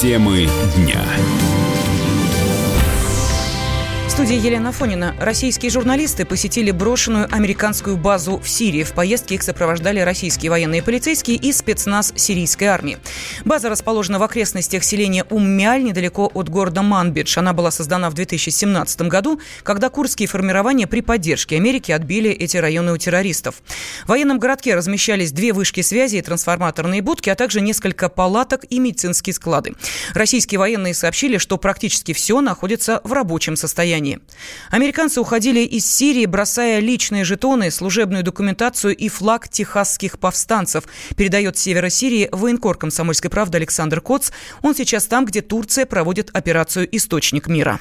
Темы дня студии Елена Фонина. Российские журналисты посетили брошенную американскую базу в Сирии. В поездке их сопровождали российские военные полицейские и спецназ сирийской армии. База расположена в окрестностях селения Уммяль, недалеко от города Манбидж. Она была создана в 2017 году, когда курдские формирования при поддержке Америки отбили эти районы у террористов. В военном городке размещались две вышки связи и трансформаторные будки, а также несколько палаток и медицинские склады. Российские военные сообщили, что практически все находится в рабочем состоянии. Германии. Американцы уходили из Сирии, бросая личные жетоны, служебную документацию и флаг техасских повстанцев, передает севера Сирии военкор комсомольской правды Александр Коц. Он сейчас там, где Турция проводит операцию «Источник мира».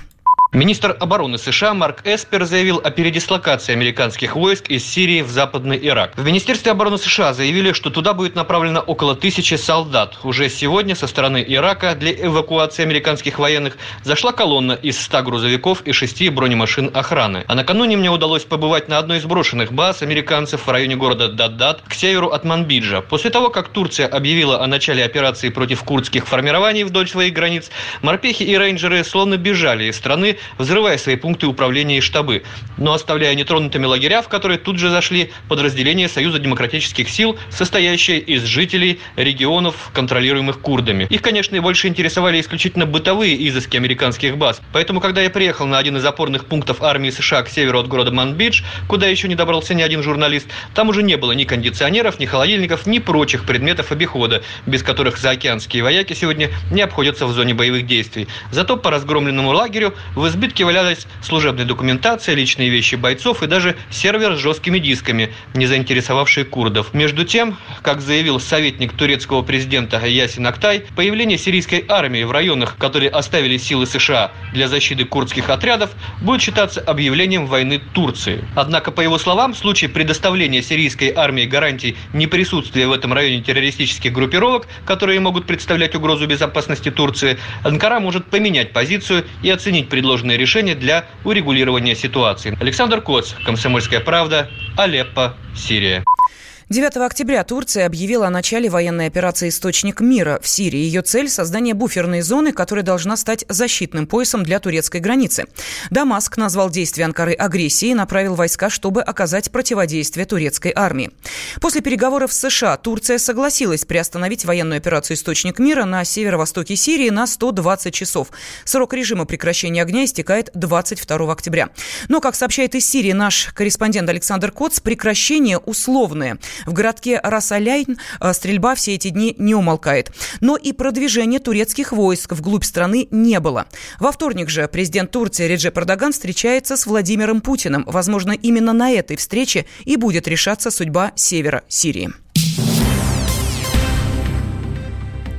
Министр обороны США Марк Эспер заявил о передислокации американских войск из Сирии в Западный Ирак. В Министерстве обороны США заявили, что туда будет направлено около тысячи солдат. Уже сегодня со стороны Ирака для эвакуации американских военных зашла колонна из 100 грузовиков и 6 бронемашин охраны. А накануне мне удалось побывать на одной из брошенных баз американцев в районе города Даддад к северу от Манбиджа. После того, как Турция объявила о начале операции против курдских формирований вдоль своих границ, морпехи и рейнджеры словно бежали из страны, взрывая свои пункты управления и штабы, но оставляя нетронутыми лагеря, в которые тут же зашли подразделения Союза демократических сил, состоящие из жителей регионов, контролируемых курдами. Их, конечно, больше интересовали исключительно бытовые изыски американских баз. Поэтому, когда я приехал на один из опорных пунктов армии США к северу от города Манбидж, куда еще не добрался ни один журналист, там уже не было ни кондиционеров, ни холодильников, ни прочих предметов обихода, без которых заокеанские вояки сегодня не обходятся в зоне боевых действий. Зато по разгромленному лагерю вы избытке валялась служебная документация, личные вещи бойцов и даже сервер с жесткими дисками, не заинтересовавшие курдов. Между тем, как заявил советник турецкого президента Ясин Актай, появление сирийской армии в районах, которые оставили силы США для защиты курдских отрядов, будет считаться объявлением войны Турции. Однако, по его словам, в случае предоставления сирийской армии гарантий неприсутствия в этом районе террористических группировок, которые могут представлять угрозу безопасности Турции, Анкара может поменять позицию и оценить предложенные предложенные решения для урегулирования ситуации. Александр Коц, «Комсомольская правда», Алеппо, Сирия. 9 октября Турция объявила о начале военной операции «Источник мира» в Сирии. Ее цель – создание буферной зоны, которая должна стать защитным поясом для турецкой границы. Дамаск назвал действия Анкары агрессией и направил войска, чтобы оказать противодействие турецкой армии. После переговоров с США Турция согласилась приостановить военную операцию «Источник мира» на северо-востоке Сирии на 120 часов. Срок режима прекращения огня истекает 22 октября. Но, как сообщает из Сирии наш корреспондент Александр Коц, прекращение условное – в городке Расаляйн э, стрельба все эти дни не умолкает. Но и продвижения турецких войск вглубь страны не было. Во вторник же президент Турции Реджеп Эрдоган встречается с Владимиром Путиным. Возможно, именно на этой встрече и будет решаться судьба севера Сирии.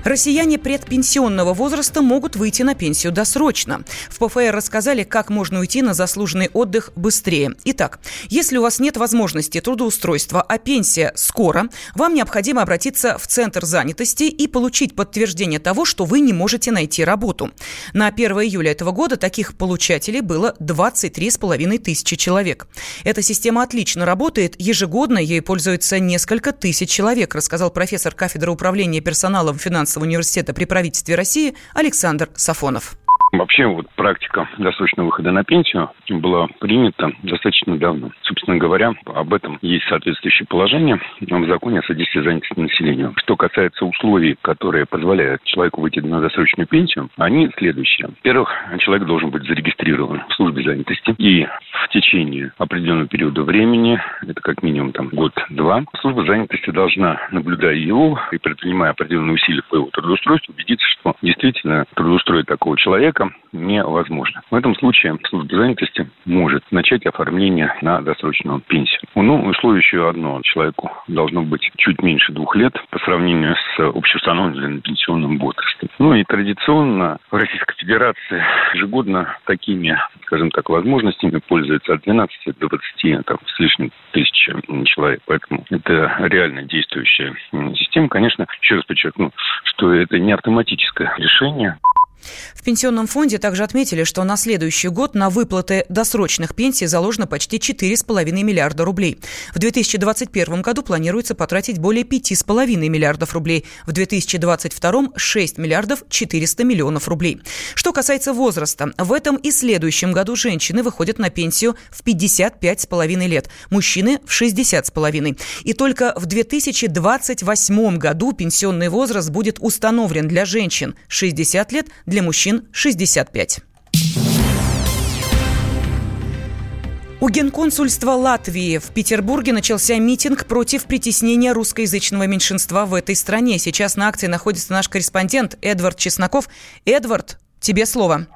Россияне предпенсионного возраста могут выйти на пенсию досрочно. В ПФР рассказали, как можно уйти на заслуженный отдых быстрее. Итак, если у вас нет возможности трудоустройства, а пенсия скоро, вам необходимо обратиться в Центр занятости и получить подтверждение того, что вы не можете найти работу. На 1 июля этого года таких получателей было 23,5 тысячи человек. Эта система отлично работает. Ежегодно ей пользуются несколько тысяч человек, рассказал профессор кафедры управления персоналом финансового финансового университета при правительстве России Александр Сафонов. Вообще вот практика досрочного выхода на пенсию была принята достаточно давно. Собственно говоря, об этом есть соответствующее положение в законе о содействии занятости населения. Что касается условий, которые позволяют человеку выйти на досрочную пенсию, они следующие. Во-первых, человек должен быть зарегистрирован в службе занятости и в течение определенного периода времени, это как минимум там год-два, служба занятости должна, наблюдая его и предпринимая определенные усилия по его трудоустройству, убедиться, что действительно трудоустроить такого человека человека невозможно. В этом случае служба занятости может начать оформление на досрочную пенсию. Ну, условие еще одно. Человеку должно быть чуть меньше двух лет по сравнению с общеустановленным пенсионным возрастом. Ну и традиционно в Российской Федерации ежегодно такими, скажем так, возможностями пользуется от 12 до 20 там, с лишним тысяч человек. Поэтому это реально действующая система. Конечно, еще раз подчеркну, что это не автоматическое решение. В Пенсионном фонде также отметили, что на следующий год на выплаты досрочных пенсий заложено почти 4,5 миллиарда рублей. В 2021 году планируется потратить более 5,5 миллиардов рублей. В 2022 – 6 миллиардов 400 миллионов рублей. Что касается возраста, в этом и следующем году женщины выходят на пенсию в 55,5 лет, мужчины в 60,5. И только в 2028 году пенсионный возраст будет установлен для женщин 60 лет, для мужчин 65. У генконсульства Латвии в Петербурге начался митинг против притеснения русскоязычного меньшинства в этой стране. Сейчас на акции находится наш корреспондент Эдвард Чесноков. Эдвард, тебе слово.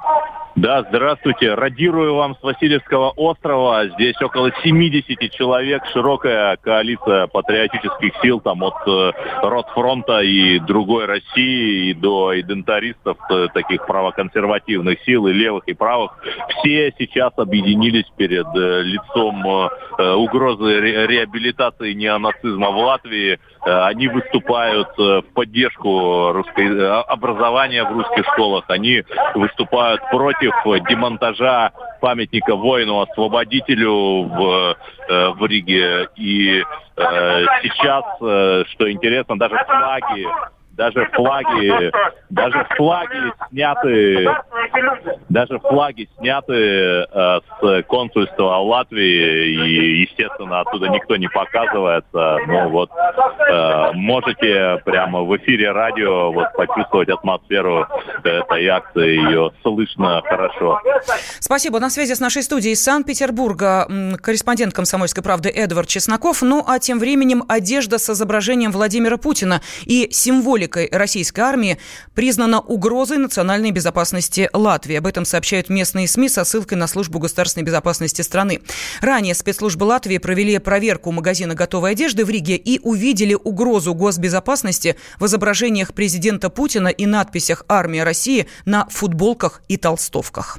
Да, здравствуйте. Радирую вам с Васильевского острова. Здесь около 70 человек, широкая коалиция патриотических сил, там от э, Ротфронта и другой России и до идентаристов, э, таких правоконсервативных сил, и левых, и правых. Все сейчас объединились перед э, лицом э, угрозы ре реабилитации неонацизма в Латвии. Э, они выступают э, в поддержку русской, э, образования в русских школах. Они выступают против против демонтажа памятника воину-освободителю в, э, в Риге. И э, сейчас, э, что интересно, даже флаги даже флаги, даже флаги сняты, даже флаги сняты э, с консульства Латвии, и, естественно, оттуда никто не показывается. Ну вот, э, можете прямо в эфире радио вот почувствовать атмосферу этой акции, ее слышно хорошо. Спасибо. На связи с нашей студией из Санкт-Петербурга корреспондент «Комсомольской правды» Эдвард Чесноков. Ну, а тем временем одежда с изображением Владимира Путина и символика символикой российской армии признана угрозой национальной безопасности Латвии. Об этом сообщают местные СМИ со ссылкой на службу государственной безопасности страны. Ранее спецслужбы Латвии провели проверку магазина готовой одежды в Риге и увидели угрозу госбезопасности в изображениях президента Путина и надписях «Армия России» на футболках и толстовках.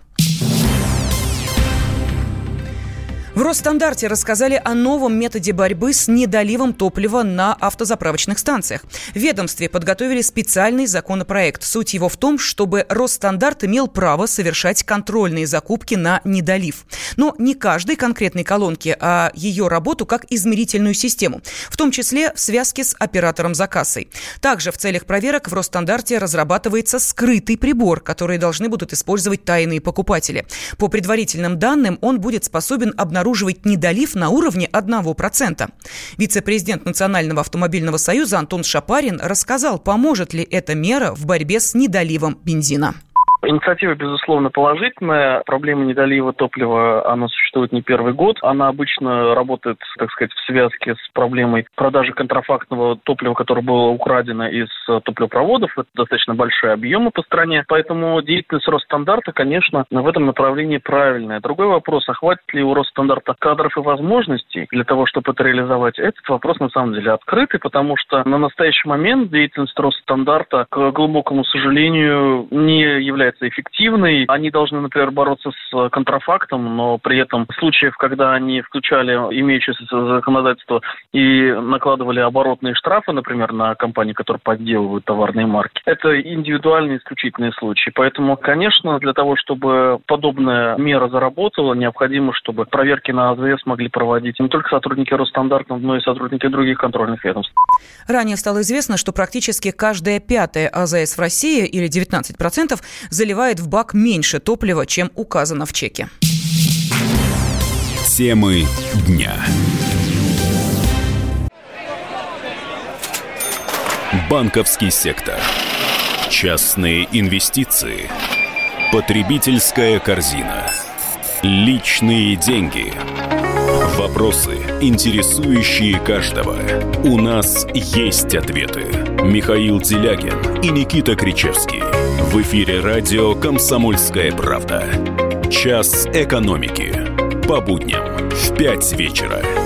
В Росстандарте рассказали о новом методе борьбы с недоливом топлива на автозаправочных станциях. В ведомстве подготовили специальный законопроект. Суть его в том, чтобы Росстандарт имел право совершать контрольные закупки на недолив. Но не каждой конкретной колонки, а ее работу как измерительную систему, в том числе в связке с оператором за кассой. Также в целях проверок в Росстандарте разрабатывается скрытый прибор, который должны будут использовать тайные покупатели. По предварительным данным, он будет способен обнаружить обнаруживать недолив на уровне 1%. Вице-президент Национального автомобильного союза Антон Шапарин рассказал, поможет ли эта мера в борьбе с недоливом бензина. Инициатива, безусловно, положительная. Проблема недолива топлива, она существует не первый год. Она обычно работает, так сказать, в связке с проблемой продажи контрафактного топлива, которое было украдено из топливопроводов. Это достаточно большие объемы по стране. Поэтому деятельность Росстандарта, конечно, в этом направлении правильная. Другой вопрос, а хватит ли у Росстандарта кадров и возможностей для того, чтобы это реализовать? Этот вопрос, на самом деле, открытый, потому что на настоящий момент деятельность Росстандарта, к глубокому сожалению, не является является эффективной. Они должны, например, бороться с контрафактом, но при этом случаев, когда они включали имеющееся законодательство и накладывали оборотные штрафы, например, на компании, которые подделывают товарные марки, это индивидуальные исключительные случаи. Поэтому, конечно, для того, чтобы подобная мера заработала, необходимо, чтобы проверки на АЗС могли проводить не только сотрудники Росстандарта, но и сотрудники других контрольных ведомств. Ранее стало известно, что практически каждая пятая АЗС в России, или 19%, заливает в бак меньше топлива, чем указано в чеке. Темы дня. Банковский сектор. Частные инвестиции. Потребительская корзина. Личные деньги. Вопросы, интересующие каждого. У нас есть ответы. Михаил Делягин и Никита Кричевский. В эфире радио «Комсомольская правда». Час экономики. По будням в 5 вечера.